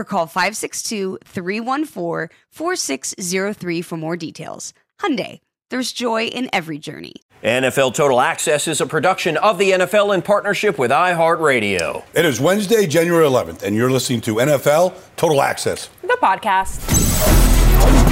or call 562-314-4603 for more details. Hyundai, there's joy in every journey. NFL Total Access is a production of the NFL in partnership with iHeartRadio. It is Wednesday, January 11th, and you're listening to NFL Total Access. The podcast.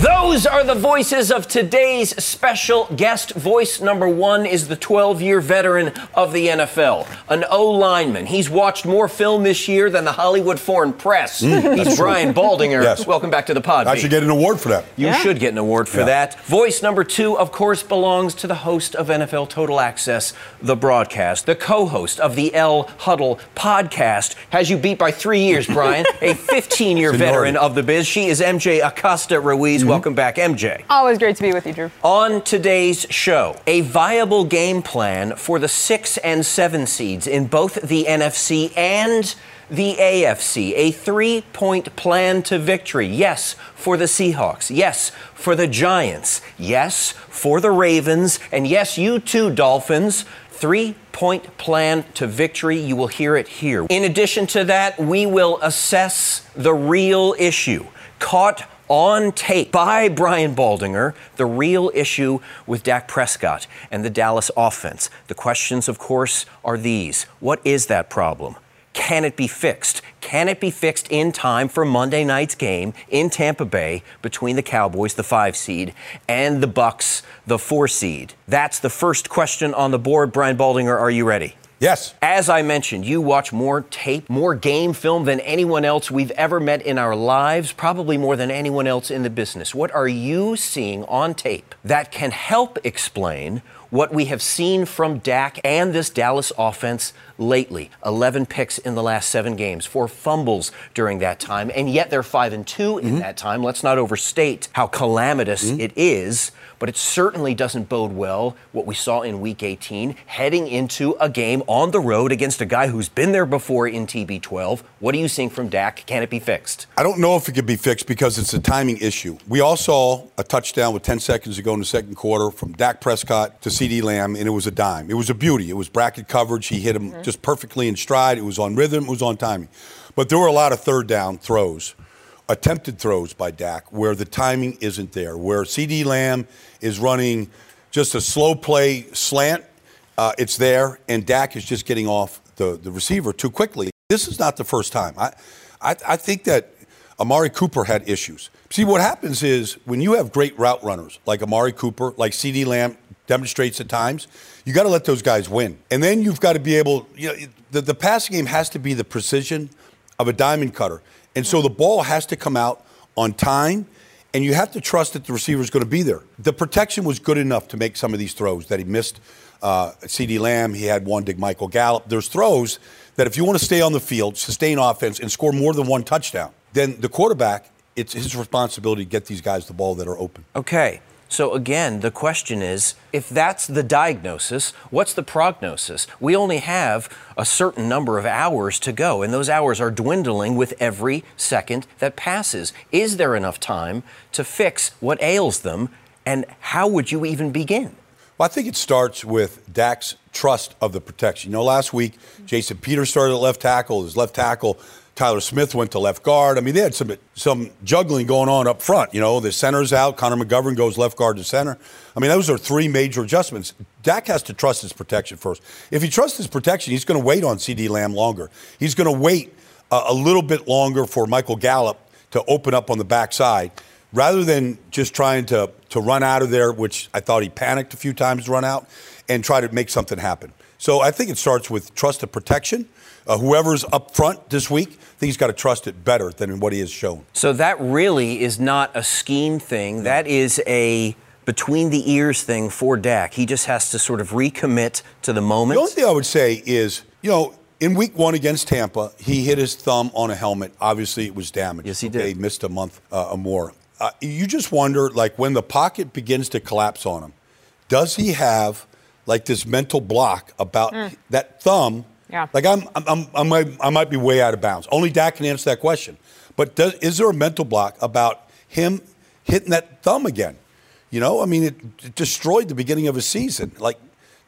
Those are the voices of today's special guest. Voice number one is the 12 year veteran of the NFL, an O lineman. He's watched more film this year than the Hollywood Foreign Press. Hmm, He's Brian Baldinger. Yes. Welcome back to the pod. I Pete. should get an award for that. You should get an award for Yeah. that. Voice number two, of course, belongs to the host of NFL Total Access, the broadcast, the co host of the L Huddle podcast. Has you beat by three years, Brian, a 15 year veteran of the biz. She is MJ Acosta Ruiz. Mm-hmm. Welcome back, MJ. Always great to be with you, Drew. On today's show, a viable game plan for the six and seven seeds in both the NFC and the AFC. A three point plan to victory. Yes, for the Seahawks. Yes, for the Giants. Yes, for the Ravens. And yes, you too, Dolphins. Three point plan to victory. You will hear it here. In addition to that, we will assess the real issue. Caught on tape by Brian Baldinger, the real issue with Dak Prescott and the Dallas offense. The questions, of course, are these What is that problem? Can it be fixed? Can it be fixed in time for Monday night's game in Tampa Bay between the Cowboys, the five seed, and the Bucks, the four seed? That's the first question on the board. Brian Baldinger, are you ready? Yes. As I mentioned, you watch more tape, more game film than anyone else we've ever met in our lives, probably more than anyone else in the business. What are you seeing on tape that can help explain what we have seen from Dak and this Dallas offense lately? 11 picks in the last 7 games, 4 fumbles during that time, and yet they're 5 and 2 in mm-hmm. that time. Let's not overstate how calamitous mm-hmm. it is but it certainly doesn't bode well what we saw in week 18 heading into a game on the road against a guy who's been there before in TB12. What are you seeing from Dak? Can it be fixed? I don't know if it could be fixed because it's a timing issue. We all saw a touchdown with 10 seconds to go in the second quarter from Dak Prescott to CeeDee Lamb, and it was a dime. It was a beauty. It was bracket coverage. He hit him mm-hmm. Just perfectly in stride. It was on rhythm. It was on timing. But there were a lot of third down throws, attempted throws by Dak, where the timing isn't there, where CeeDee Lamb is running just a slow play slant. Uh, it's there, and Dak is just getting off the, the receiver too quickly. This is not the first time. I, I, I think that Amari Cooper had issues. See, what happens is when you have great route runners like Amari Cooper, like CeeDee Lamb demonstrates at times, you got to let those guys win. And then you've got to be able, you know, the, the passing game has to be the precision of a diamond cutter. And so the ball has to come out on time, and you have to trust that the receiver is going to be there. The protection was good enough to make some of these throws that he missed. Uh, CeeDee Lamb, he had one. Dig Michael Gallup. There's throws that if you want to stay on the field, sustain offense, and score more than one touchdown, then the quarterback, it's his responsibility to get these guys the ball that are open. Okay. So again, the question is if that's the diagnosis, what's the prognosis? We only have a certain number of hours to go, and those hours are dwindling with every second that passes. Is there enough time to fix what ails them, and how would you even begin? Well, I think it starts with Dak's trust of the protection. You know, last week, Jason Peters started at left tackle. His left tackle Tyler Smith went to left guard. I mean, they had some some juggling going on up front. You know, the center's out. Connor McGovern goes left guard to center. I mean, those are three major adjustments. Dak has to trust his protection first. If he trusts his protection, he's going to wait on CeeDee Lamb longer. He's going to wait a, a little bit longer for Michael Gallup to open up on the backside rather than just trying to, to run out of there, which I thought he panicked a few times to run out, and try to make something happen. So I think it starts with trust of protection. Uh, whoever's up front this week, I think he's got to trust it better than what he has shown. So that really is not a scheme thing. That is a between the ears thing for Dak. He just has to sort of recommit to the moment. The only thing I would say is, you know, in week one against Tampa, he hit his thumb on a helmet. Obviously, it was damaged. Yes, he okay, did. He missed a month uh, or more. Uh, you just wonder, like, when the pocket begins to collapse on him, does he have like this mental block about Mm. that thumb? Yeah. Like I'm, I'm, I'm, I might, I might be way out of bounds. Only Dak can answer that question. But does, is there a mental block about him hitting that thumb again? You know, I mean, it, it destroyed the beginning of a season. Like,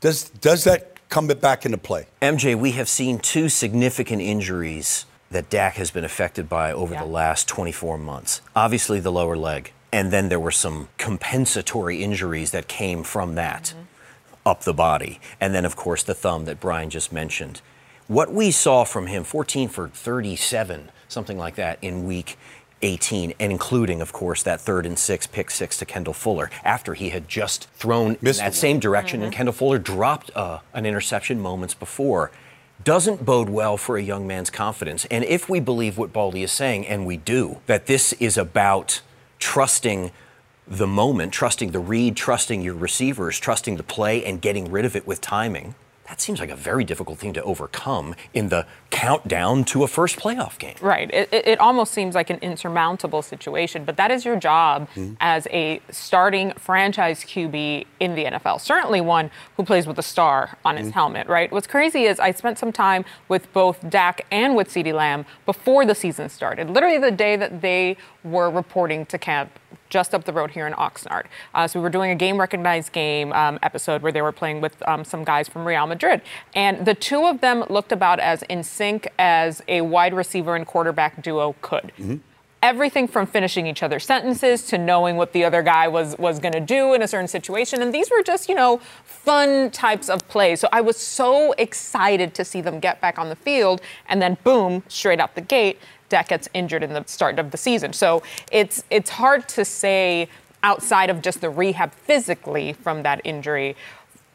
does does that come back into play? MJ, we have seen two significant injuries that Dak has been affected by over Yeah. the last 24 months. Obviously, the lower leg, and then there were some compensatory injuries that came from that mm-hmm. up the body. And then, of course, the thumb that Brian just mentioned. What we saw from him 14 for 37, something like that, in week 18, and including, of course, that third and six pick six to Kendall Fuller after he had just thrown in that same direction, and Kendall Fuller dropped uh, an interception moments before. Doesn't bode well for a young man's confidence. And if we believe what Baldy is saying, and we do, that this is about trusting the moment, trusting the read, trusting your receivers, trusting the play, and getting rid of it with timing. That seems like a very difficult thing to overcome in the countdown to a first playoff game. Right. It, it, it almost seems like an insurmountable situation, but that is your job hmm. as a starting franchise QB in the NFL. Certainly one who plays with a star on his hmm. helmet, right? What's crazy is I spent some time with both Dak and with CeeDee Lamb before the season started, literally the day that they were reporting to camp just up the road here in Oxnard. Uh, so we were doing a game recognized game um, episode where they were playing with um, some guys from Real Madrid, and the two of them looked about as in sync as a wide receiver and quarterback duo could. Everything from finishing each other's sentences to knowing what the other guy was was going to do in a certain situation, and these were just you know fun types of plays. So I was so excited to see them get back on the field, and then boom, straight out the gate, Dak gets injured in the start of the season. So it's it's hard to say outside of just the rehab physically from that injury.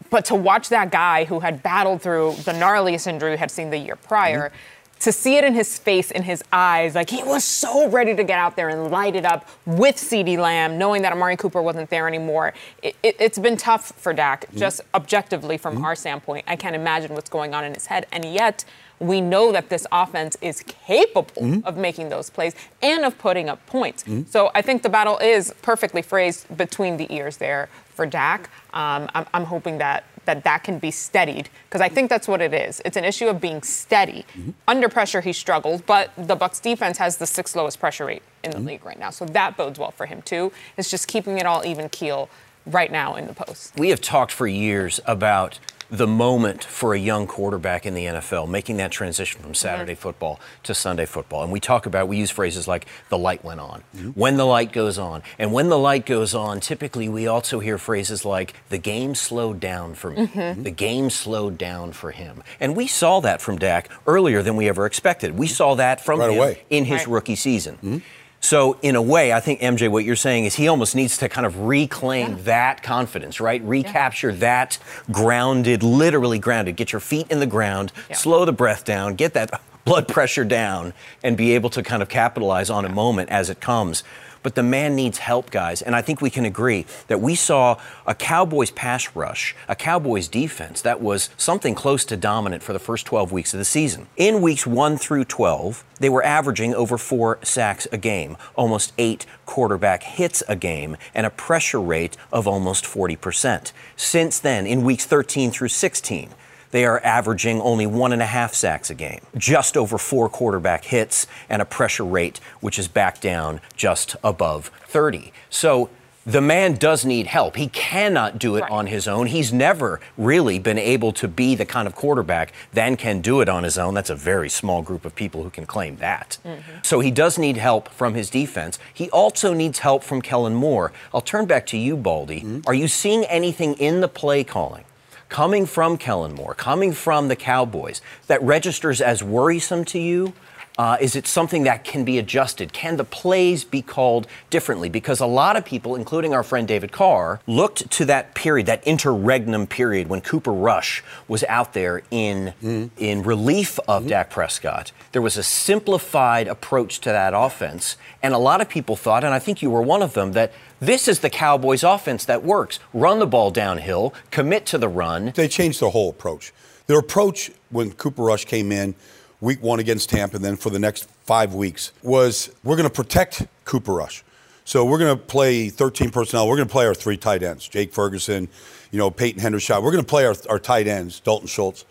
But to watch that guy who had battled through the gnarliest injury we had seen the year prior, mm-hmm. to see it in his face, in his eyes, like he was so ready to get out there and light it up with CeeDee Lamb, knowing that Amari Cooper wasn't there anymore. It, it, it's been tough for Dak, mm-hmm. just objectively from mm-hmm. our standpoint. I can't imagine what's going on in his head. And yet, we know that this offense is capable mm-hmm. of making those plays and of putting up points. Mm-hmm. So I think the battle is perfectly phrased between the ears there for Dak. Um, I'm, I'm hoping that that that can be steadied because I think that's what it is. It's an issue of being steady. Mm-hmm. Under pressure, he struggles, but the Bucks defense has the sixth lowest pressure rate in the league right now, so that bodes well for him too. It's just keeping it all even keel right now in the post. We have talked for years about the moment for a young quarterback in the NFL, making that transition from mm-hmm. Saturday football to Sunday football. And we talk about, we use phrases like the light went on, mm-hmm. when the light goes on. And when the light goes on, typically we also hear phrases like the game slowed down for me, mm-hmm. the game slowed down for him. And we saw that from Dak earlier than we ever expected. We saw that from Right him away. in his Right. rookie season. So, in a way, I think, MJ, what you're saying is he almost needs to kind of reclaim that confidence, right? Recapture that grounded, literally grounded. Get your feet in the ground, Yeah. slow the breath down, get that blood pressure down, and be able to kind of capitalize on a moment as it comes. But the man needs help, guys. And I think we can agree that we saw a Cowboys pass rush, a Cowboys defense that was something close to dominant for the first 12 weeks of the season. In weeks 1 through 12, they were averaging over four sacks a game, almost eight quarterback hits a game, and a pressure rate of almost 40%. Since then, in weeks 13 through 16, they are averaging only one and a half sacks a game, just over four quarterback hits, and a pressure rate which is back down just above 30. So the man does need help. He cannot do it right. on his own. He's never really been able to be the kind of quarterback that can do it on his own. That's a very small group of people who can claim that. Mm-hmm. So he does need help from his defense. He also needs help from Kellen Moore. I'll turn back to you, Baldy. Mm-hmm. Are you seeing anything in the play calling coming from Kellen Moore, coming from the Cowboys, that registers as worrisome to you? Uh, is it something that can be adjusted? Can the plays be called differently? Because a lot of people, including our friend David Carr, looked to that period, that interregnum period when Cooper Rush was out there in, mm in relief of mm Dak Prescott. There was a simplified approach to that offense. And a lot of people thought, and I think you were one of them, that this is the Cowboys offense that works. Run the ball downhill, commit to the run. They changed their whole approach. Their approach when Cooper Rush came in week one against Tampa, and then for the next five weeks, was we're going to protect Cooper Rush. So we're going to play 13 personnel. We're going to play our three tight ends, Jake Ferguson, you know, Peyton Hendershot. We're going to play our, our tight ends, Dalton Schultz.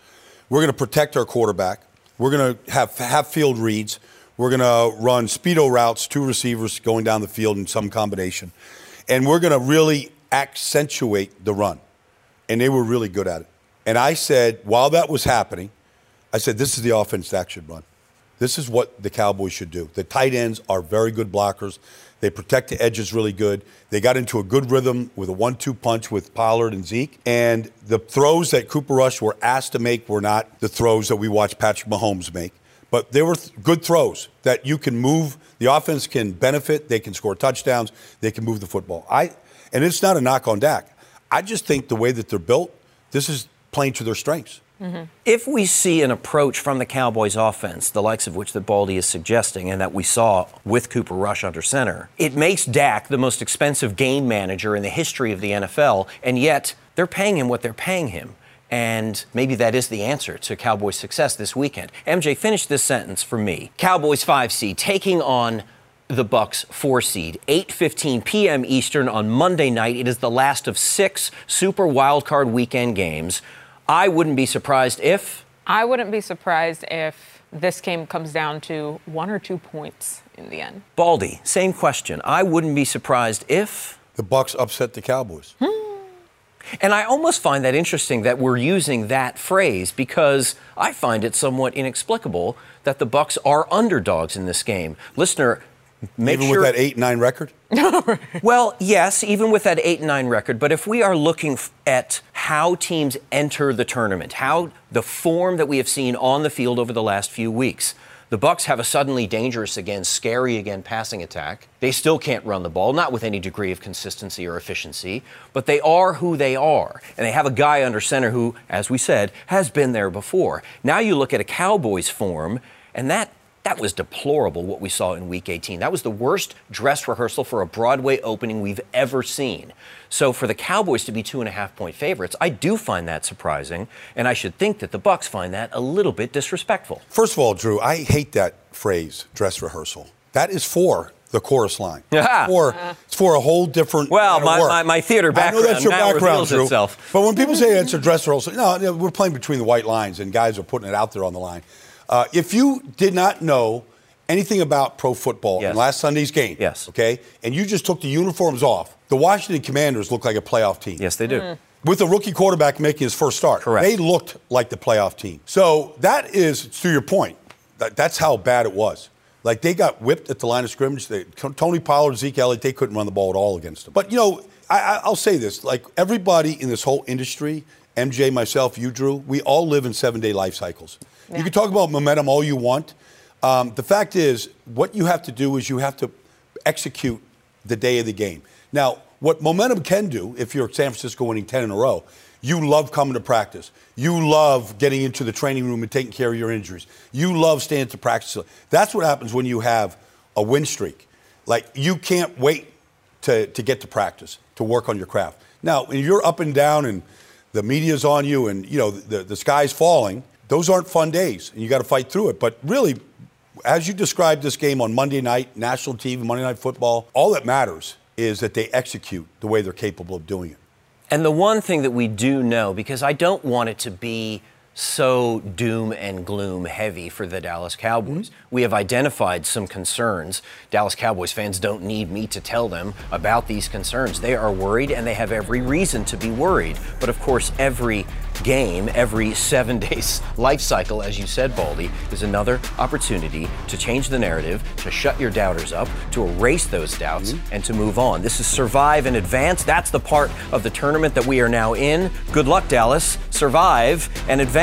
We're going to protect our quarterback. We're going to have half field reads. We're going to run speedo routes, two receivers going down the field in some combination. And we're going to really accentuate the run. And they were really good at it. And I said, while that was happening – I said, this is the offense that should run. This is what the Cowboys should do. The tight ends are very good blockers. They protect the edges really good. They got into a good rhythm with a one two punch with Pollard and Zeke. And the throws that Cooper Rush were asked to make were not the throws that we watch Patrick Mahomes make. But they were th- good throws that you can move. The offense can benefit. They can score touchdowns. They can move the football. I, and it's not a knock on Dak. I just think the way that they're built, this is playing to their strengths. Mm-hmm. If we see an approach from the Cowboys offense, the likes of which that Baldy is suggesting and that we saw with Cooper Rush under center, it makes Dak the most expensive game manager in the history of the NFL, and yet they're paying him what they're paying him. And maybe that is the answer to Cowboys' success this weekend. MJ, finish this sentence for me. Cowboys 5 seed taking on the Bucks 4 seed, 8:15 p.m. Eastern on Monday night. It is the last of 6 Super Wildcard weekend games. I wouldn't be surprised if. I wouldn't be surprised if this game comes down to one or two points in the end. Baldy, same question. I wouldn't be surprised if. The Bucks upset the Cowboys. Hmm. And I almost find that interesting that we're using that phrase because I find it somewhat inexplicable that the Bucks are underdogs in this game. Listener, Make even sure, with that eight nine record. well, yes, even with that eight nine record. But if we are looking at how teams enter the tournament, how the form that we have seen on the field over the last few weeks, the Bucks have a suddenly dangerous again, scary again passing attack. They still can't run the ball, not with any degree of consistency or efficiency, but they are who they are. And they have a guy under center who, as we said, has been there before. Now you look at a Cowboys form, and that that was deplorable what we saw in week 18. That was the worst dress rehearsal for a Broadway opening we've ever seen. So for the Cowboys to be two and a half point favorites, I do find that surprising, and I should think that the Bucks find that a little bit disrespectful. First of all, Drew, I hate that phrase, dress rehearsal. That is for the chorus line. Yeah. For, it's for a whole different. Well, my, my, my, theater background. I know that's your background, Drew. Itself. But when people say it's a dress rehearsal, no, we're playing between the white lines, and guys are putting it out there on the line. Uh, if you did not know anything about pro football yes. in last Sunday's game, yes. okay, and you just took the uniforms off, the Washington Commanders look like a playoff team. Yes, they do. Mm. With a rookie quarterback making his first start. Correct. They looked like the playoff team. So that is, to your point, that, that's how bad it was. Like they got whipped at the line of scrimmage. They, Tony Pollard, Zeke Elliott, they couldn't run the ball at all against them. But, you know, I, I'll say this like everybody in this whole industry, MJ, myself, you, Drew, we all live in seven day life cycles. Yeah. You can talk about momentum all you want. Um, the fact is, what you have to do is you have to execute the day of the game. Now, what momentum can do, if you're San Francisco winning 10 in a row, you love coming to practice. You love getting into the training room and taking care of your injuries. You love staying to practice. That's what happens when you have a win streak. Like you can't wait to, to get to practice, to work on your craft. Now, when you're up and down and the media's on you and you know the, the sky's falling, those aren't fun days and you got to fight through it. But really, as you described this game on Monday night, national TV, Monday Night Football, all that matters is that they execute the way they're capable of doing it. And the one thing that we do know, because I don't want it to be so doom and gloom heavy for the Dallas Cowboys. Mm-hmm. We have identified some concerns. Dallas Cowboys fans don't need me to tell them about these concerns. They are worried and they have every reason to be worried. But of course, every game, every seven days life cycle, as you said, Baldy, is another opportunity to change the narrative, to shut your doubters up, to erase those doubts, mm-hmm. and to move on. This is survive and advance. That's the part of the tournament that we are now in. Good luck, Dallas. Survive and advance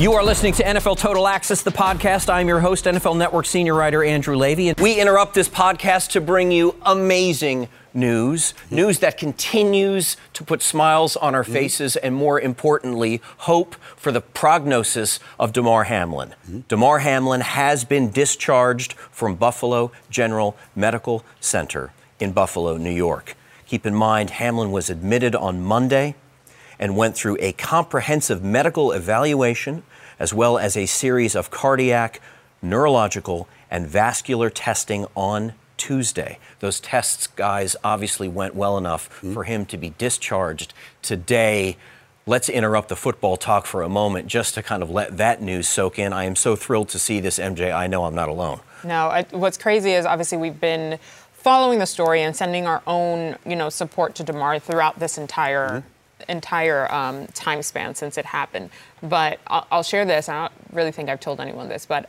You are listening to NFL Total Access, the podcast. I'm your host, NFL Network senior writer Andrew Levy. And we interrupt this podcast to bring you amazing news, news that continues to put smiles on our mm-hmm. faces, and more importantly, hope for the prognosis of Damar Hamlin. Mm-hmm. Damar Hamlin has been discharged from Buffalo General Medical Center in Buffalo, New York. Keep in mind, Hamlin was admitted on Monday and went through a comprehensive medical evaluation as well as a series of cardiac, neurological, and vascular testing on Tuesday. Those tests, guys, obviously went well enough mm-hmm. for him to be discharged today. Let's interrupt the football talk for a moment just to kind of let that news soak in. I am so thrilled to see this, MJ. I know I'm not alone. No, I, what's crazy is obviously we've been following the story and sending our own, you know, support to Damar throughout this entire mm-hmm entire um, time span since it happened. But I'll, I'll, share this. I don't really think I've told anyone this, but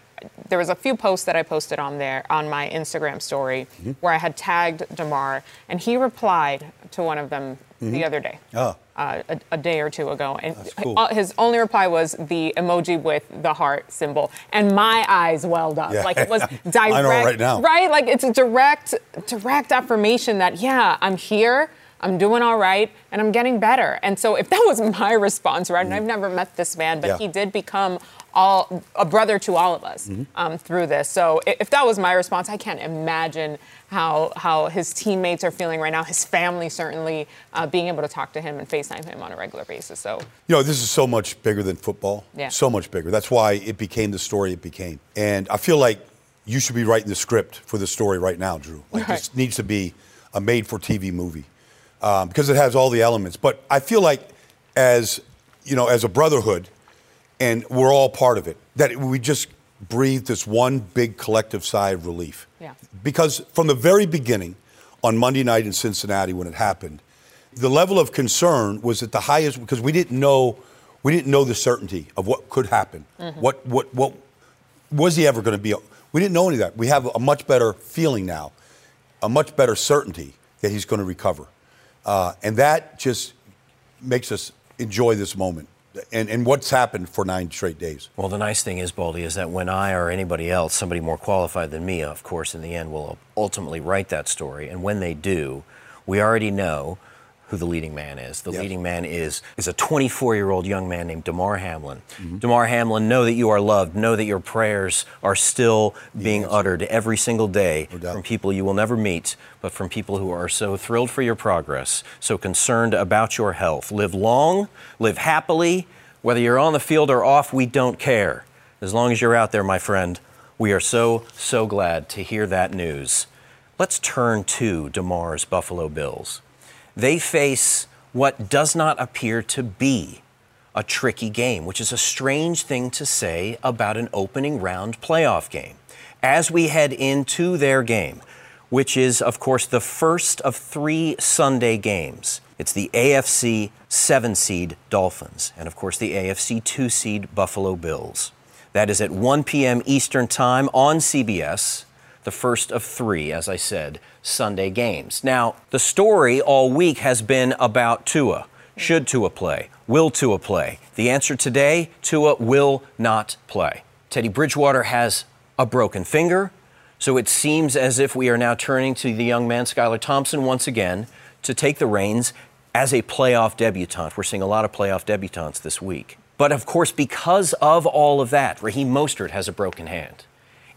there was a few posts that I posted on there on my Instagram story mm-hmm. where I had tagged Damar, and he replied to one of them mm-hmm. the other day. Oh. Uh, a, a, day or two ago, and cool. His only reply was the emoji with the heart symbol, and my eyes welled up. Yeah. Like it was direct, right now, right? Like it's a direct, direct affirmation that yeah, I'm here. I'm doing all right, and I'm getting better. And so if that was my response, right, and I've never met this man, but Yeah. he did become all a brother to all of us um, through this. So if that was my response, I can't imagine how how his teammates are feeling right now. His family certainly uh, being able to talk to him and FaceTime him on a regular basis. So You know, this is so much bigger than football. Yeah. So much bigger. That's why it became the story it became. And I feel like you should be writing the script for the story right now, Drew. Like Right. this needs to be a made-for-TV movie um, because it has all the elements. But I feel like as you know, as a brotherhood, and we're all part of it, that we just breathe this one big collective sigh of relief. Yeah. Because from the very beginning, on Monday night in Cincinnati when it happened, the level of concern was at the highest because we didn't know we didn't know the certainty of what could happen. What what what was he ever going to be? We didn't know any of that. We have a much better feeling now, a much better certainty that he's going to recover, uh, and that just makes us enjoy this moment and, and what's happened for nine straight days. Well, the nice thing is, Baldy, is that when I or anybody else, somebody more qualified than me, of course, in the end, will ultimately write that story. And when they do, we already know who the leading man is. The Yes. leading man is is a 24-year-old young man named Damar Hamlin. Mm-hmm. Damar Hamlin, know that you are loved. Know that your prayers are still being uttered every single day doubt. from people you will never meet, but from people who are so thrilled for your progress, so concerned about your health. Live long, live happily. Whether you're on the field or off, we don't care. As long as you're out there, my friend, we are so, so glad to hear that news. Let's turn to Damar's Buffalo Bills. They face what does not appear to be a tricky game, which is a strange thing to say about an opening round playoff game. As we head into their game, which is, of course, the first of three Sunday games, it's the AFC 7 seed Dolphins, and of course, the AFC 2 seed Buffalo Bills. That is at 1 p.m. Eastern Time on CBS the first of three, as I said, Sunday games. Now, the story all week has been about Tua. Should Tua play? Will Tua play? The answer today Tua will not play. Teddy Bridgewater has a broken finger, so it seems as if we are now turning to the young man, Skylar Thompson, once again to take the reins as a playoff debutant. We're seeing a lot of playoff debutantes this week. But of course, because of all of that, Raheem Mostert has a broken hand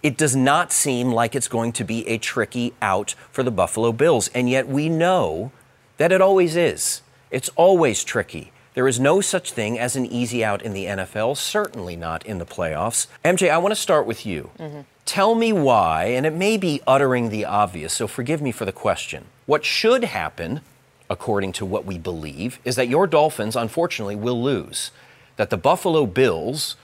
it does not seem like it's going to be a tricky out for the Buffalo Bills. And yet we know that it always is. It's always tricky. There is no such thing as an easy out in the NFL, certainly not in the playoffs. MJ, I want to start with you. Mm-hmm. Tell me why, and it may be uttering the obvious, so forgive me for the question. What should happen, according to what we believe, is that your Dolphins, unfortunately, will lose. That the Buffalo Bills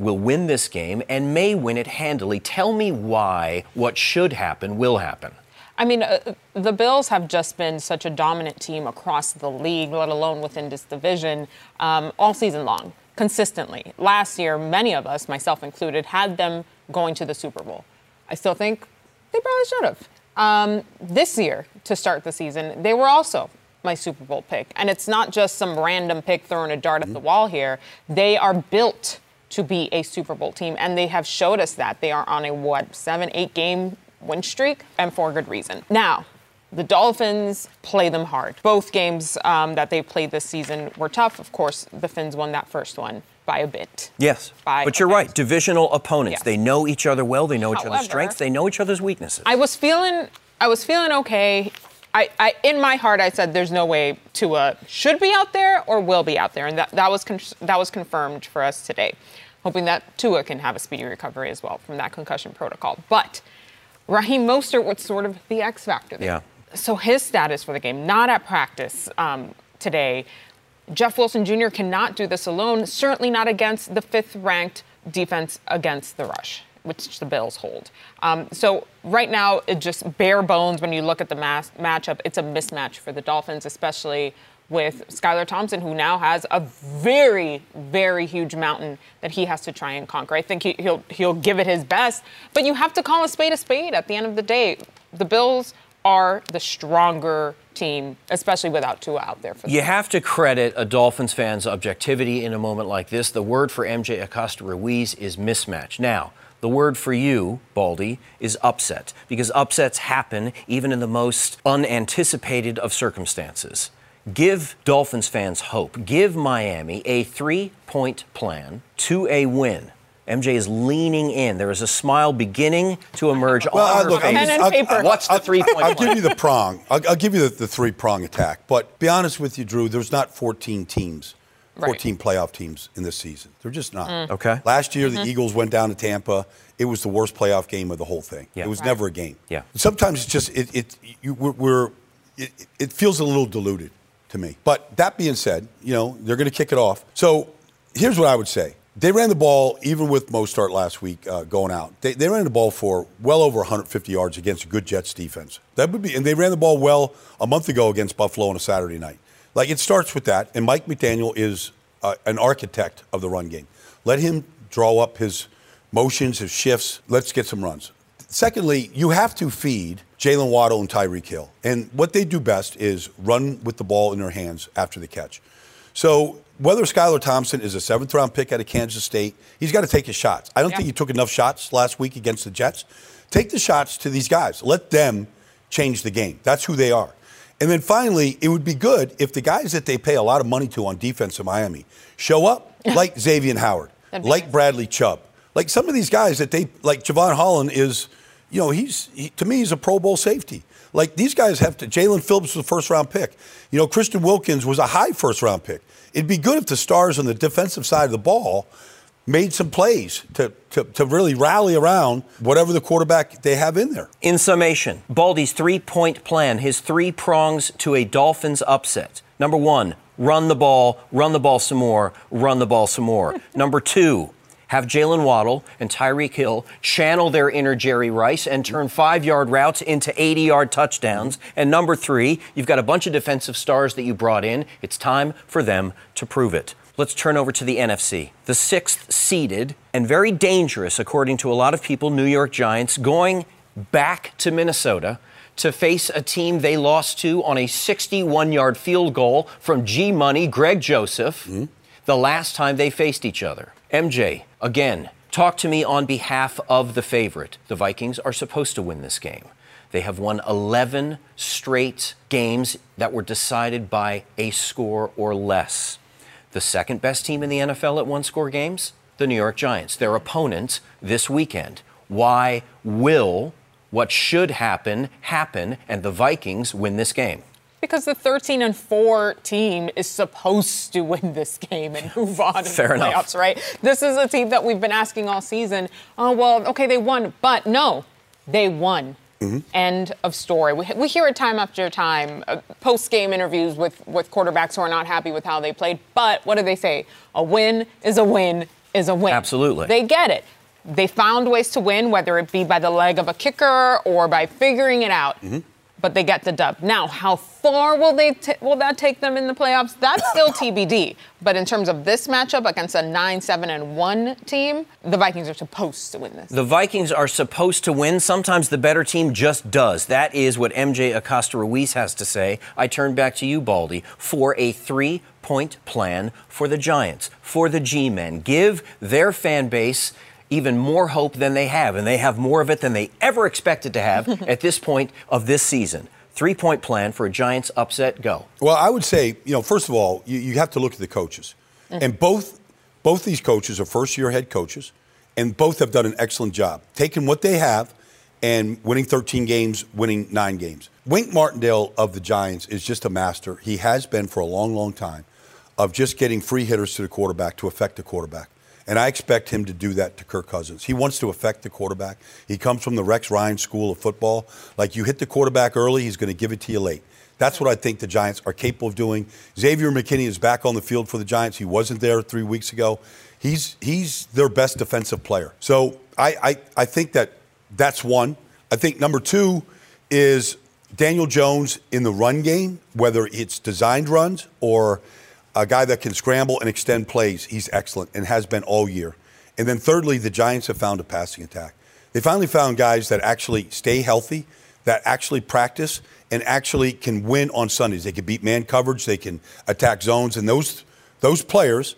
will win this game and may win it handily. Tell me why what should happen will happen. I mean, uh, the Bills have just been such a dominant team across the league, let alone within this division, um, all season long, consistently. Last year, many of us, myself included, had them going to the Super Bowl. I still think they probably should have. Um, this year, to start the season, they were also my Super Bowl pick. And it's not just some random pick throwing a dart at the wall here. They are built to be a Super Bowl team, and they have showed us that. They are on a, what, seven, eight game win streak, and for good reason. Now, the Dolphins play them hard. Both games um, that they played this season were tough. Of course, the Finns won that first one by a bit. Yes. By but you're a right. Divisional opponents. Yes. They know each other well. They know each other's strengths. They know each other's weaknesses. I was feeling, I was feeling okay. I, I, in my heart, I said, "There's no way Tua should be out there or will be out there," and that, that was con- that was confirmed for us today. Hoping that Tua can have a speedy recovery as well from that concussion protocol. But Raheem Mostert was sort of the X factor there. Yeah. So his status for the game, not at practice um, today. Jeff Wilson Jr. cannot do this alone, certainly not against the fifth ranked defense against the rush, which the Bills hold. Um, so right now, it just bare bones when you look at the mass- matchup, it's a mismatch for the Dolphins, especially with Skylar Thompson, who now has a very, very huge mountain that he has to try and conquer. I think he, he'll he'll give it his best, but you have to call a spade a spade. At the end of the day, the Bills are the stronger team, especially without Tua out there for them. You have to credit a Dolphins fan's objectivity in a moment like this. The word for MJ Acosta Ruiz is mismatch. Now, The word for you, Baldy, is upset, because upsets happen even in the most unanticipated of circumstances. Give Dolphins fans hope. Give Miami a three point plan to a win. MJ is leaning in. There is a smile beginning to emerge Well, on I- her look, I'm face. just- I'll- I'll- What's the three point I'll plan? give you the prong. I'll, I'll give you the, the three prong attack. But be honest with you, Drew, there's not 14 teams, Right. 14 playoff teams in this season. They're just not. Mm. Okay. Last year, the Mhm. Eagles went down to Tampa. It was the worst playoff game of the whole thing. Yeah. It was Right. never a game. Yeah. Sometimes it's just it it you, we're, we're it, it feels a little diluted to me. But that being said, you know they're going to kick it off. So here's what I would say. They ran the ball, even with Mostert last week uh, going out. They, they ran the ball for well over 150 yards against a good Jets defense. That would be, and they ran the ball well a month ago against Buffalo on a Saturday night. Like it starts with that, and Mike McDaniel is uh, an architect of the run game. Let him draw up his motions, his shifts. Let's get some runs. Secondly, you have to feed Jaylen Waddle and Tyreek Hill. And what they do best is run with the ball in their hands after the catch. So whether Skylar Thompson is a seventh round pick out of Kansas State, he's got to take his shots. I don't think he took enough shots last week against the Jets. Take the shots to these guys. Let them change the game. That's who they are. And then finally, it would be good if the guys that they pay a lot of money to on defense in Miami show up, like Xavier Howard, That'd like Bradley Chubb, like some of these guys that they like. Jevon Holland is, you know, he's he, to me he's a Pro Bowl safety. Like these guys have to. Jaelan Phillips was a first round pick. You know, Christian Wilkins was a high first round pick. It'd be good if the stars on the defensive side of the ball made some plays to, to, to really rally around whatever the quarterback they have in there. In summation, Baldy's three point plan, his three prongs to a Dolphins upset. Number one, run the ball, run the ball some more, run the ball some more. Number two, have Jaylen Waddle and Tyreek Hill channel their inner Jerry Rice and turn five yard routes into 80 yard touchdowns. And number three, you've got a bunch of defensive stars that you brought in. It's time for them to prove it. Let's turn over to the NFC. The sixth seeded and very dangerous, according to a lot of people, New York Giants going back to Minnesota to face a team they lost to on a 61 yard field goal from G Money, Greg Joseph, hmm? the last time they faced each other. MJ, again, talk to me on behalf of the favorite. The Vikings are supposed to win this game. They have won 11 straight games that were decided by a score or less. The second best team in the NFL at one score games? The New York Giants, their opponent this weekend. Why will what should happen happen and the Vikings win this game? Because the 13 and 4 team is supposed to win this game and move on in Fair the enough. playoffs, right? This is a team that we've been asking all season. Oh, well, okay, they won, but no, they won. End of story. We, we hear it time after time, uh, post game interviews with, with quarterbacks who are not happy with how they played. But what do they say? A win is a win is a win. Absolutely. They get it. They found ways to win, whether it be by the leg of a kicker or by figuring it out. But they get the dub. Now, how far will they t- will that take them in the playoffs? That's still TBD. But in terms of this matchup against a 9-7 and 1 team, the Vikings are supposed to win this. The Vikings are supposed to win. Sometimes the better team just does. That is what MJ Acosta Ruiz has to say. I turn back to you, Baldy, for a three point plan for the Giants, for the G Men. Give their fan base even more hope than they have, and they have more of it than they ever expected to have at this point of this season. Three point plan for a Giants upset. Go. Well, I would say, you know, first of all, you, you have to look at the coaches. Mm-hmm. And both both these coaches are first year head coaches, and both have done an excellent job taking what they have and winning 13 games, winning nine games. Wink Martindale of the Giants is just a master. He has been for a long, long time of just getting free hitters to the quarterback to affect the quarterback. And I expect him to do that to Kirk Cousins. He wants to affect the quarterback. He comes from the Rex Ryan School of Football. Like you hit the quarterback early, he's going to give it to you late. That's what I think the Giants are capable of doing. Xavier McKinney is back on the field for the Giants. He wasn't there three weeks ago. He's he's their best defensive player. So I I, I think that that's one. I think number two is Daniel Jones in the run game, whether it's designed runs or a guy that can scramble and extend plays. He's excellent and has been all year. And then thirdly, the Giants have found a passing attack. They finally found guys that actually stay healthy, that actually practice, and actually can win on Sundays. They can beat man coverage, they can attack zones, and those those players,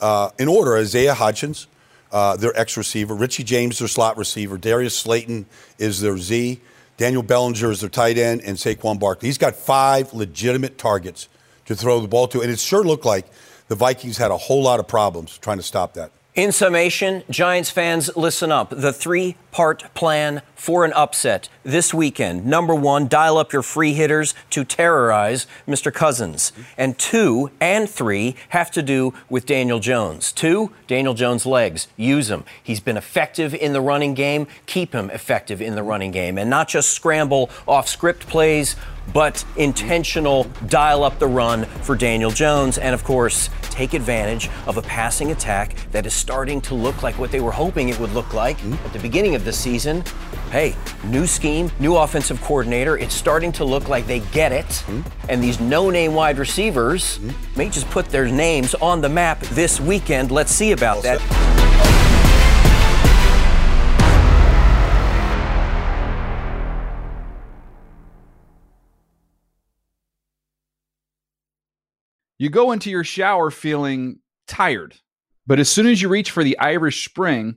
uh, in order, Isaiah Hodgins, uh, their X receiver, Richie James, their slot receiver. Darius Slayton is their Z. Daniel Bellinger is their tight end, and Saquon Barkley. He's got five legitimate targets to throw the ball to, and it sure looked like the Vikings had a whole lot of problems trying to stop that. In summation, Giants fans, listen up. The three part plan for an upset this weekend. Number one, dial up your free hitters to terrorize Mr. Cousins. And two and three have to do with Daniel Jones. Two, Daniel Jones' legs. Use him. He's been effective in the running game. Keep him effective in the running game. And not just scramble off script plays but intentional dial up the run for Daniel Jones. And of course, take advantage of a passing attack that is starting to look like what they were hoping it would look like at the beginning of the season. Hey, new scheme, new offensive coordinator. It's starting to look like they get it. Mm-hmm. And these no name wide receivers mm-hmm. may just put their names on the map this weekend. Let's see about that. You go into your shower feeling tired, but as soon as you reach for the Irish Spring,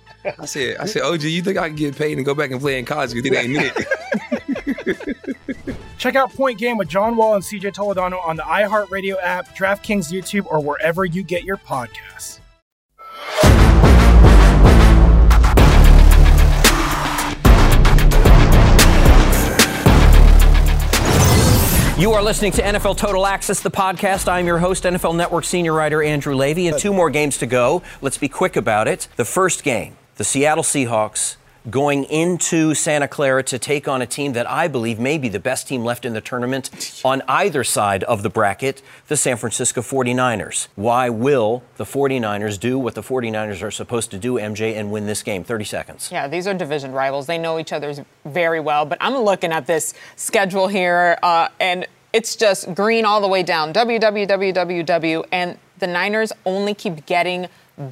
I said, I said, OG, you think I can get paid and go back and play in college? Because it ain't it. Check out Point Game with John Wall and CJ Toledano on the iHeartRadio app, DraftKings YouTube, or wherever you get your podcasts. You are listening to NFL Total Access, the podcast. I'm your host, NFL Network senior writer Andrew Levy. And two more games to go. Let's be quick about it. The first game, the Seattle Seahawks going into Santa Clara to take on a team that I believe may be the best team left in the tournament on either side of the bracket, the San Francisco 49ers. Why will the 49ers do what the 49ers are supposed to do, MJ, and win this game? 30 seconds. Yeah, these are division rivals. They know each other very well, but I'm looking at this schedule here, uh, and it's just green all the way down. WWWWW, and the Niners only keep getting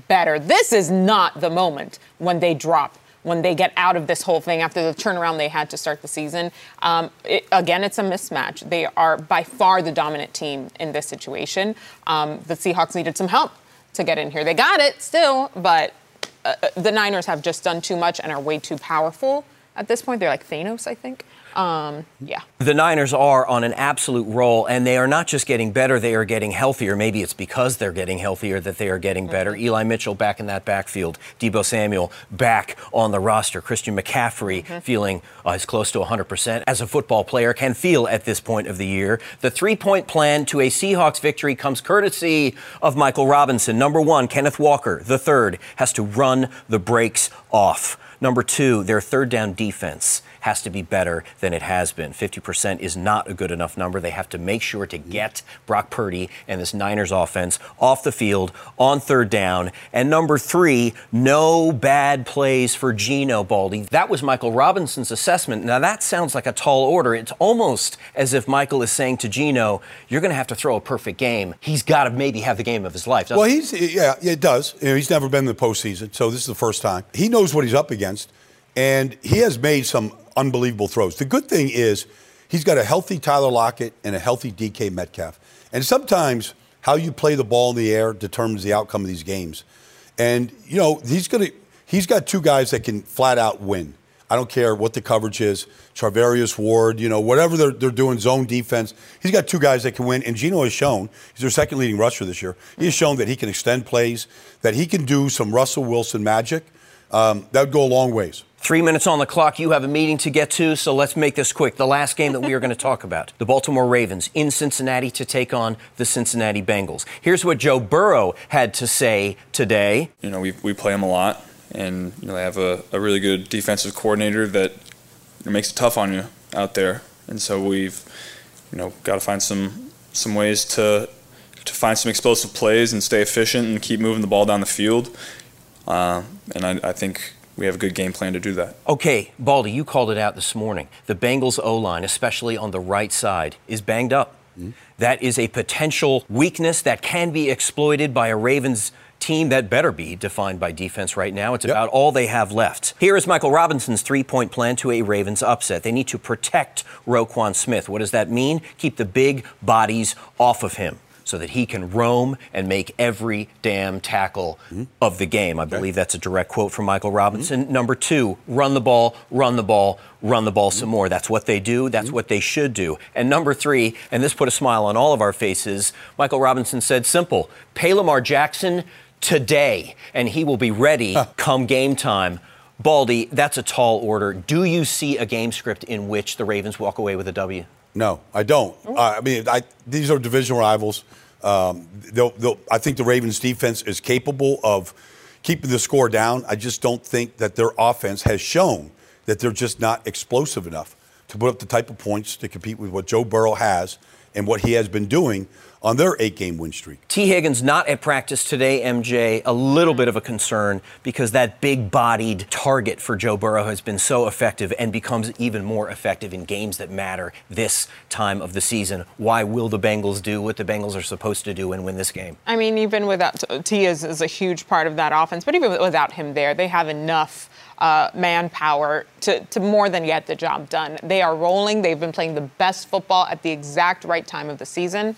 better. This is not the moment when they drop when they get out of this whole thing after the turnaround they had to start the season. Um, it, again, it's a mismatch. They are by far the dominant team in this situation. Um, the Seahawks needed some help to get in here. They got it still, but uh, uh the Niners have just done too much and are way too powerful at this point. They're like Thanos, I think. Um, yeah. The Niners are on an absolute roll, and they are not just getting better, they are getting healthier. Maybe it's because they're getting healthier that they are getting better. Mm-hmm. Eli Mitchell back in that backfield, Deebo Samuel back on the roster, Christian McCaffrey mm-hmm. feeling uh, as close to 100% as a football player can feel at this point of the year. The three point plan to a Seahawks victory comes courtesy of Michael Robinson. Number one, Kenneth Walker, the third, has to run the brakes off. Number two, their third down defense has to be better than it has been. 50% is not a good enough number. They have to make sure to get Brock Purdy and this Niners offense off the field on third down. And number three, no bad plays for Geno Baldy. That was Michael Robinson's assessment. Now, that sounds like a tall order. It's almost as if Michael is saying to Geno, You're going to have to throw a perfect game. He's got to maybe have the game of his life. Well, he's yeah, yeah, it does. You know, he's never been in the postseason, so this is the first time. He knows what he's up against, and he has made some unbelievable throws. The good thing is he's got a healthy Tyler Lockett and a healthy DK Metcalf. And sometimes how you play the ball in the air determines the outcome of these games. And you know he's gonna he's got two guys that can flat out win. I don't care what the coverage is, Charvarius Ward, you know, whatever they're, they're doing, zone defense. He's got two guys that can win, and Geno has shown, he's their second leading rusher this year. He has shown that he can extend plays, that he can do some Russell Wilson magic. Um, that would go a long ways. Three minutes on the clock. You have a meeting to get to, so let's make this quick. The last game that we are going to talk about the Baltimore Ravens in Cincinnati to take on the Cincinnati Bengals. Here's what Joe Burrow had to say today. You know, we, we play them a lot, and you know, they have a, a really good defensive coordinator that makes it tough on you out there. And so we've, you know, got to find some some ways to to find some explosive plays and stay efficient and keep moving the ball down the field. Uh, and I, I think we have a good game plan to do that. Okay, Baldy, you called it out this morning. The Bengals O line, especially on the right side, is banged up. Mm-hmm. That is a potential weakness that can be exploited by a Ravens team that better be defined by defense right now. It's yep. about all they have left. Here is Michael Robinson's three point plan to a Ravens upset. They need to protect Roquan Smith. What does that mean? Keep the big bodies off of him so that he can roam and make every damn tackle mm-hmm. of the game. I okay. believe that's a direct quote from Michael Robinson. Mm-hmm. Number two, run the ball, run the ball, run the ball mm-hmm. some more. That's what they do. That's mm-hmm. what they should do. And number three, and this put a smile on all of our faces, Michael Robinson said simple pay Lamar Jackson today, and he will be ready huh. come game time. Baldy, that's a tall order. Do you see a game script in which the Ravens walk away with a W? No, I don't. Uh, I mean, I, these are division rivals. Um, they'll, they'll, I think the Ravens' defense is capable of keeping the score down. I just don't think that their offense has shown that they're just not explosive enough to put up the type of points to compete with what Joe Burrow has and what he has been doing on their eight game win streak. Tee Higgins not at practice today, MJ. A little bit of a concern because that big bodied target for Joe Burrow has been so effective and becomes even more effective in games that matter this time of the season. Why will the Bengals do what the Bengals are supposed to do and win this game? I mean, even without T is, is a huge part of that offense, but even without him there, they have enough uh, manpower to, to more than get the job done. They are rolling. They've been playing the best football at the exact right time of the season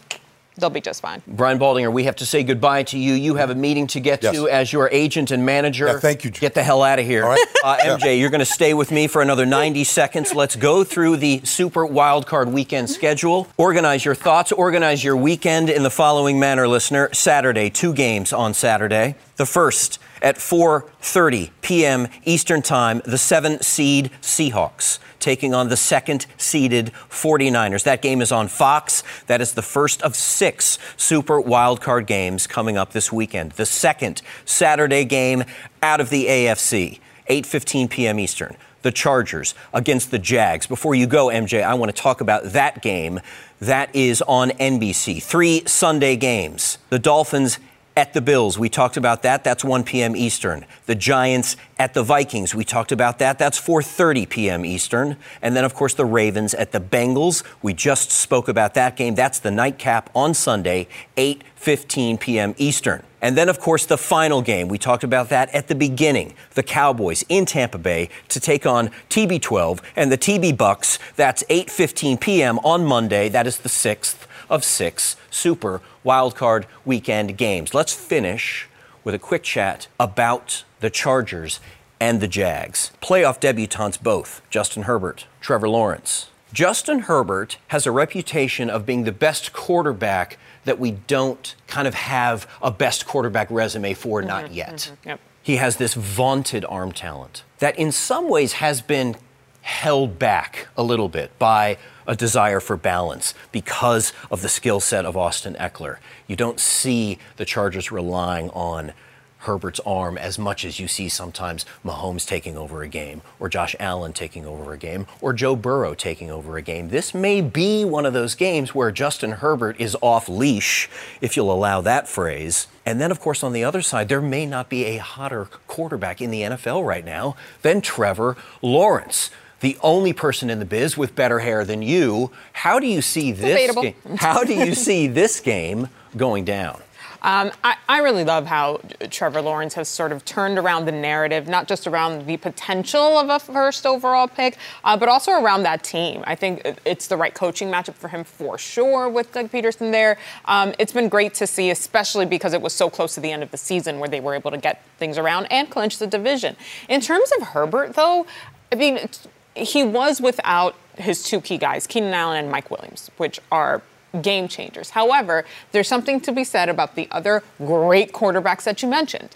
they'll be just fine. Brian Baldinger, we have to say goodbye to you. You have a meeting to get yes. to as your agent and manager. Yeah, thank you. Get the hell out of here. All right. Uh, MJ, yeah. you're going to stay with me for another 90 seconds. Let's go through the Super Wildcard weekend schedule. Organize your thoughts, organize your weekend in the following manner, listener. Saturday, two games on Saturday. The first at 4:30 p.m. Eastern Time, the 7 seed Seahawks taking on the second seeded 49ers. That game is on Fox. That is the first of 6 Super Wildcard games coming up this weekend. The second Saturday game out of the AFC, 8:15 p.m. Eastern. The Chargers against the Jags. Before you go, MJ, I want to talk about that game. That is on NBC. Three Sunday games. The Dolphins at the Bills. We talked about that. That's 1 p.m. Eastern. The Giants at the Vikings. We talked about that. That's 4:30 p.m. Eastern. And then of course the Ravens at the Bengals. We just spoke about that game. That's the nightcap on Sunday, 8:15 p.m. Eastern. And then of course the final game. We talked about that at the beginning. The Cowboys in Tampa Bay to take on TB12 and the TB Bucks. That's 8:15 p.m. on Monday. That is the 6th of 6 Super Wildcard Weekend games. Let's finish with a quick chat about the Chargers and the Jags. Playoff debutantes both, Justin Herbert, Trevor Lawrence. Justin Herbert has a reputation of being the best quarterback that we don't kind of have a best quarterback resume for, mm-hmm, not yet. Mm-hmm, yep. He has this vaunted arm talent that in some ways has been held back a little bit by a desire for balance because of the skill set of Austin Ekeler. You don't see the Chargers relying on Herbert's arm as much as you see sometimes Mahomes taking over a game, or Josh Allen taking over a game, or Joe Burrow taking over a game. This may be one of those games where Justin Herbert is off leash, if you'll allow that phrase. And then, of course, on the other side, there may not be a hotter quarterback in the NFL right now than Trevor Lawrence. The only person in the biz with better hair than you. How do you see this Debatable. game? How do you see this game going down? Um, I, I really love how Trevor Lawrence has sort of turned around the narrative, not just around the potential of a first overall pick, uh, but also around that team. I think it's the right coaching matchup for him for sure with Doug Pederson there. Um, it's been great to see, especially because it was so close to the end of the season where they were able to get things around and clinch the division. In terms of Herbert, though, I mean, it's- he was without his two key guys, Keenan Allen and Mike Williams, which are game changers. However, there's something to be said about the other great quarterbacks that you mentioned.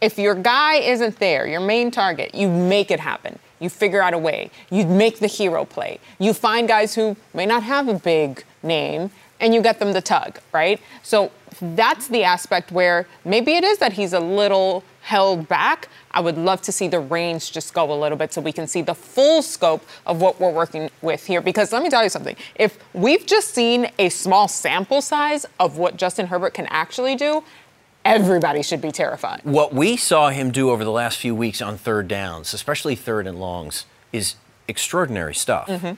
If your guy isn't there, your main target, you make it happen. You figure out a way. You make the hero play. You find guys who may not have a big name and you get them to tug, right? So that's the aspect where maybe it is that he's a little held back. I would love to see the range just go a little bit so we can see the full scope of what we're working with here. Because let me tell you something if we've just seen a small sample size of what Justin Herbert can actually do, everybody should be terrified. What we saw him do over the last few weeks on third downs, especially third and longs, is extraordinary stuff. Mm-hmm.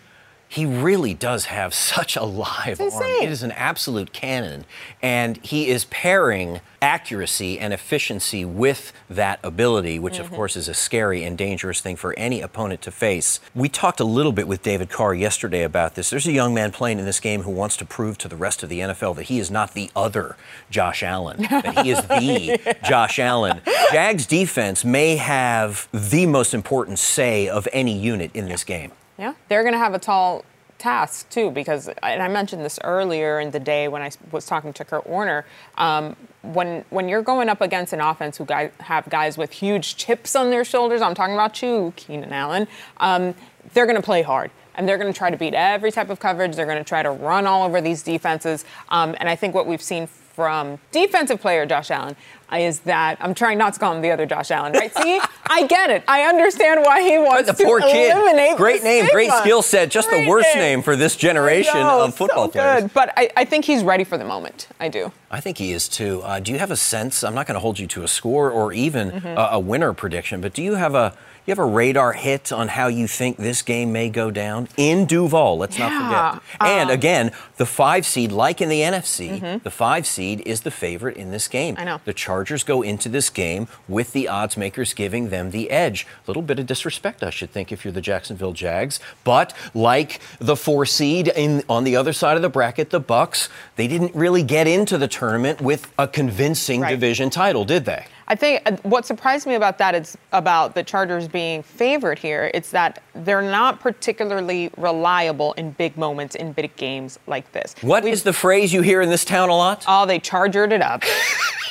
He really does have such a live arm. It is an absolute cannon. And he is pairing accuracy and efficiency with that ability, which Mm-hmm. of course is a scary and dangerous thing for any opponent to face. We talked a little bit with David Carr yesterday about this. There's a young man playing in this game who wants to prove to the rest of the NFL that he is not the other Josh Allen, that he is the Josh Allen. Jags defense may have the most important say of any unit in this game. Yeah, they're going to have a tall task too, because and I mentioned this earlier in the day when I was talking to Kurt Warner. Um, when when you're going up against an offense who guys, have guys with huge chips on their shoulders, I'm talking about you, Keenan Allen. Um, they're going to play hard. And they're going to try to beat every type of coverage. They're going to try to run all over these defenses. Um, and I think what we've seen from defensive player Josh Allen is that I'm trying not to call him the other Josh Allen, right? See, I get it. I understand why he wants The to poor kid. eliminate Great name, great skill set. Just the worst name for this generation know, of football so players. Good. But I, I think he's ready for the moment. I do. I think he is too. Uh, do you have a sense? I'm not going to hold you to a score or even Mhm. a, a winner prediction, but do you have a you have a radar hit on how you think this game may go down in Duval? Let's not Yeah, forget. And um, again, the five seed, like in the NFC, Mhm. the five seed is the favorite in this game. I know. The Chargers go into this game with the odds makers giving them the edge. A little bit of disrespect, I should think, if you're the Jacksonville Jags. But like the four seed in on the other side of the bracket, the Bucks, they didn't really get into the tournament with a convincing Right. division title, did they? I think uh, what surprised me about that is about the Chargers being favored here. It's that they're not particularly reliable in big moments in big games like this. What is the phrase you hear in this town a lot? Oh, they chargered it up.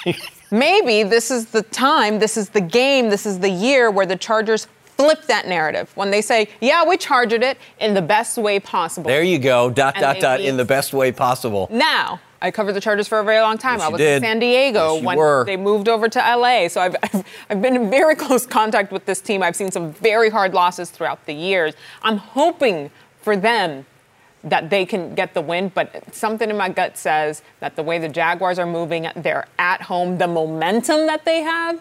Maybe this is the time, this is the game, this is the year where the Chargers flip that narrative when they say, "Yeah, we charged it in the best way possible." There you go. Dot And dot dot beat- in the best way possible. Now, I covered the Chargers for a very long time. Yes, I was did. in San Diego Yes, when were. they moved over to LA. So I've, I've, I've been in very close contact with this team. I've seen some very hard losses throughout the years. I'm hoping for them that they can get the win, but something in my gut says that the way the Jaguars are moving, they're at home, the momentum that they have,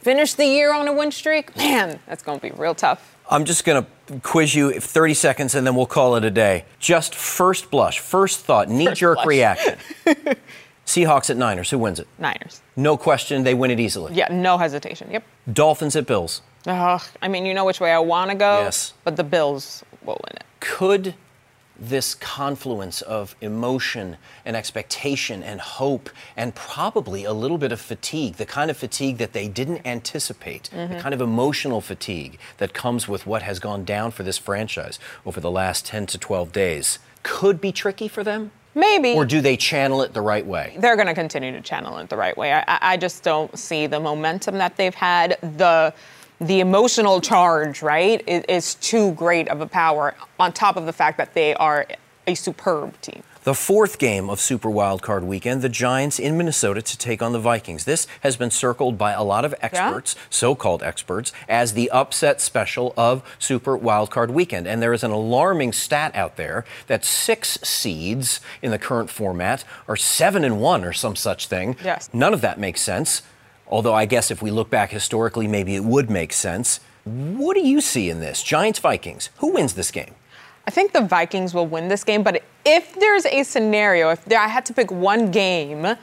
finish the year on a win streak, man, that's going to be real tough. I'm just going to quiz you 30 seconds and then we'll call it a day. Just first blush, first thought, knee jerk reaction. Seahawks at Niners. Who wins it? Niners. No question, they win it easily. Yeah, no hesitation. Yep. Dolphins at Bills. Ugh, I mean, you know which way I want to go. Yes. But the Bills will win it. Could this confluence of emotion and expectation and hope and probably a little bit of fatigue, the kind of fatigue that they didn't anticipate, the Mhm. kind of emotional fatigue that comes with what has gone down for this franchise over the last 10 to 12 days, could be tricky for them? Maybe. Or do they channel it the right way? They're going to continue to channel it the right way. I I just don't see the momentum that they've had. The the emotional charge, right, is, is too great of a power. On top of the fact that they are a superb team. The fourth game of Super Wildcard Weekend, the Giants in Minnesota to take on the Vikings. This has been circled by a lot of experts, yeah. so called experts, as the upset special of Super Wildcard Weekend. And there is an alarming stat out there that six seeds in the current format are seven and one or some such thing. Yes. None of that makes sense. Although I guess if we look back historically, maybe it would make sense. What do you see in this? Giants Vikings. Who wins this game? I think the Vikings will win this game, but if there's a scenario, if there, I had to pick one game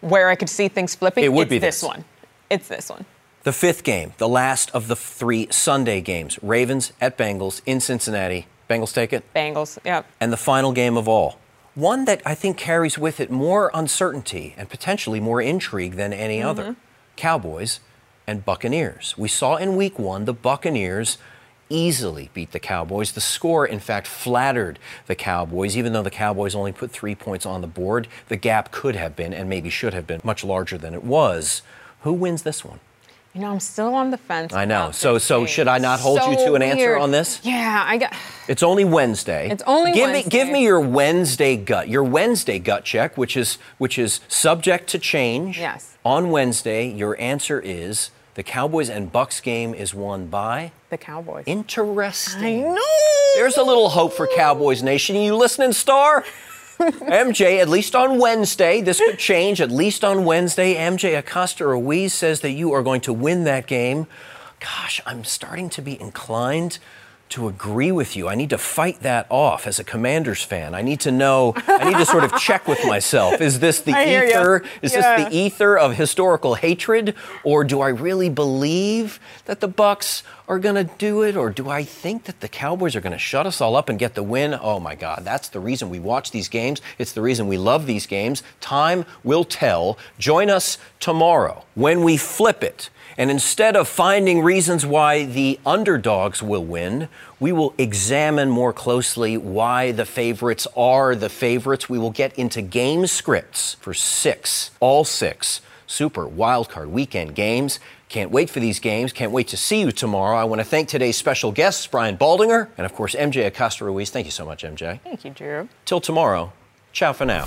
where I could see things flipping, it would it's be this. this one. It's this one. The fifth game, the last of the three Sunday games Ravens at Bengals in Cincinnati. Bengals take it? Bengals, yep. And the final game of all. One that I think carries with it more uncertainty and potentially more intrigue than any mm-hmm. other Cowboys and Buccaneers. We saw in week one the Buccaneers easily beat the Cowboys. The score, in fact, flattered the Cowboys. Even though the Cowboys only put three points on the board, the gap could have been and maybe should have been much larger than it was. Who wins this one? You know, I'm still on the fence. I know. So, so should I not hold so you to an answer weird. on this? Yeah, I got. It's only Wednesday. It's only give Wednesday. Me, give me your Wednesday gut. Your Wednesday gut check, which is which is subject to change. Yes. On Wednesday, your answer is the Cowboys and Bucks game is won by the Cowboys. Interesting. I know. There's a little hope for Cowboys Nation. You listening, Star? MJ, at least on Wednesday, this could change. At least on Wednesday, MJ Acosta Ruiz says that you are going to win that game. Gosh, I'm starting to be inclined to agree with you. I need to fight that off as a Commanders fan. I need to know, I need to sort of check with myself. Is this the ether? Is yeah. this the ether of historical hatred or do I really believe that the Bucks are going to do it or do I think that the Cowboys are going to shut us all up and get the win? Oh my god, that's the reason we watch these games. It's the reason we love these games. Time will tell. Join us tomorrow when we flip it and instead of finding reasons why the underdogs will win, we will examine more closely why the favorites are the favorites. We will get into game scripts for six, all six super wildcard weekend games. Can't wait for these games. Can't wait to see you tomorrow. I want to thank today's special guests, Brian Baldinger, and of course, MJ Acosta Ruiz. Thank you so much, MJ. Thank you, Drew. Till tomorrow, ciao for now.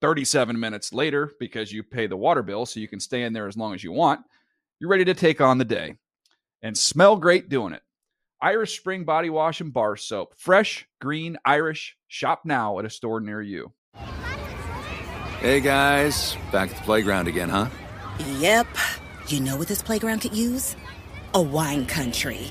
37 minutes later, because you pay the water bill so you can stay in there as long as you want, you're ready to take on the day and smell great doing it. Irish Spring Body Wash and Bar Soap. Fresh, green, Irish. Shop now at a store near you. Hey guys, back at the playground again, huh? Yep. You know what this playground could use? A wine country.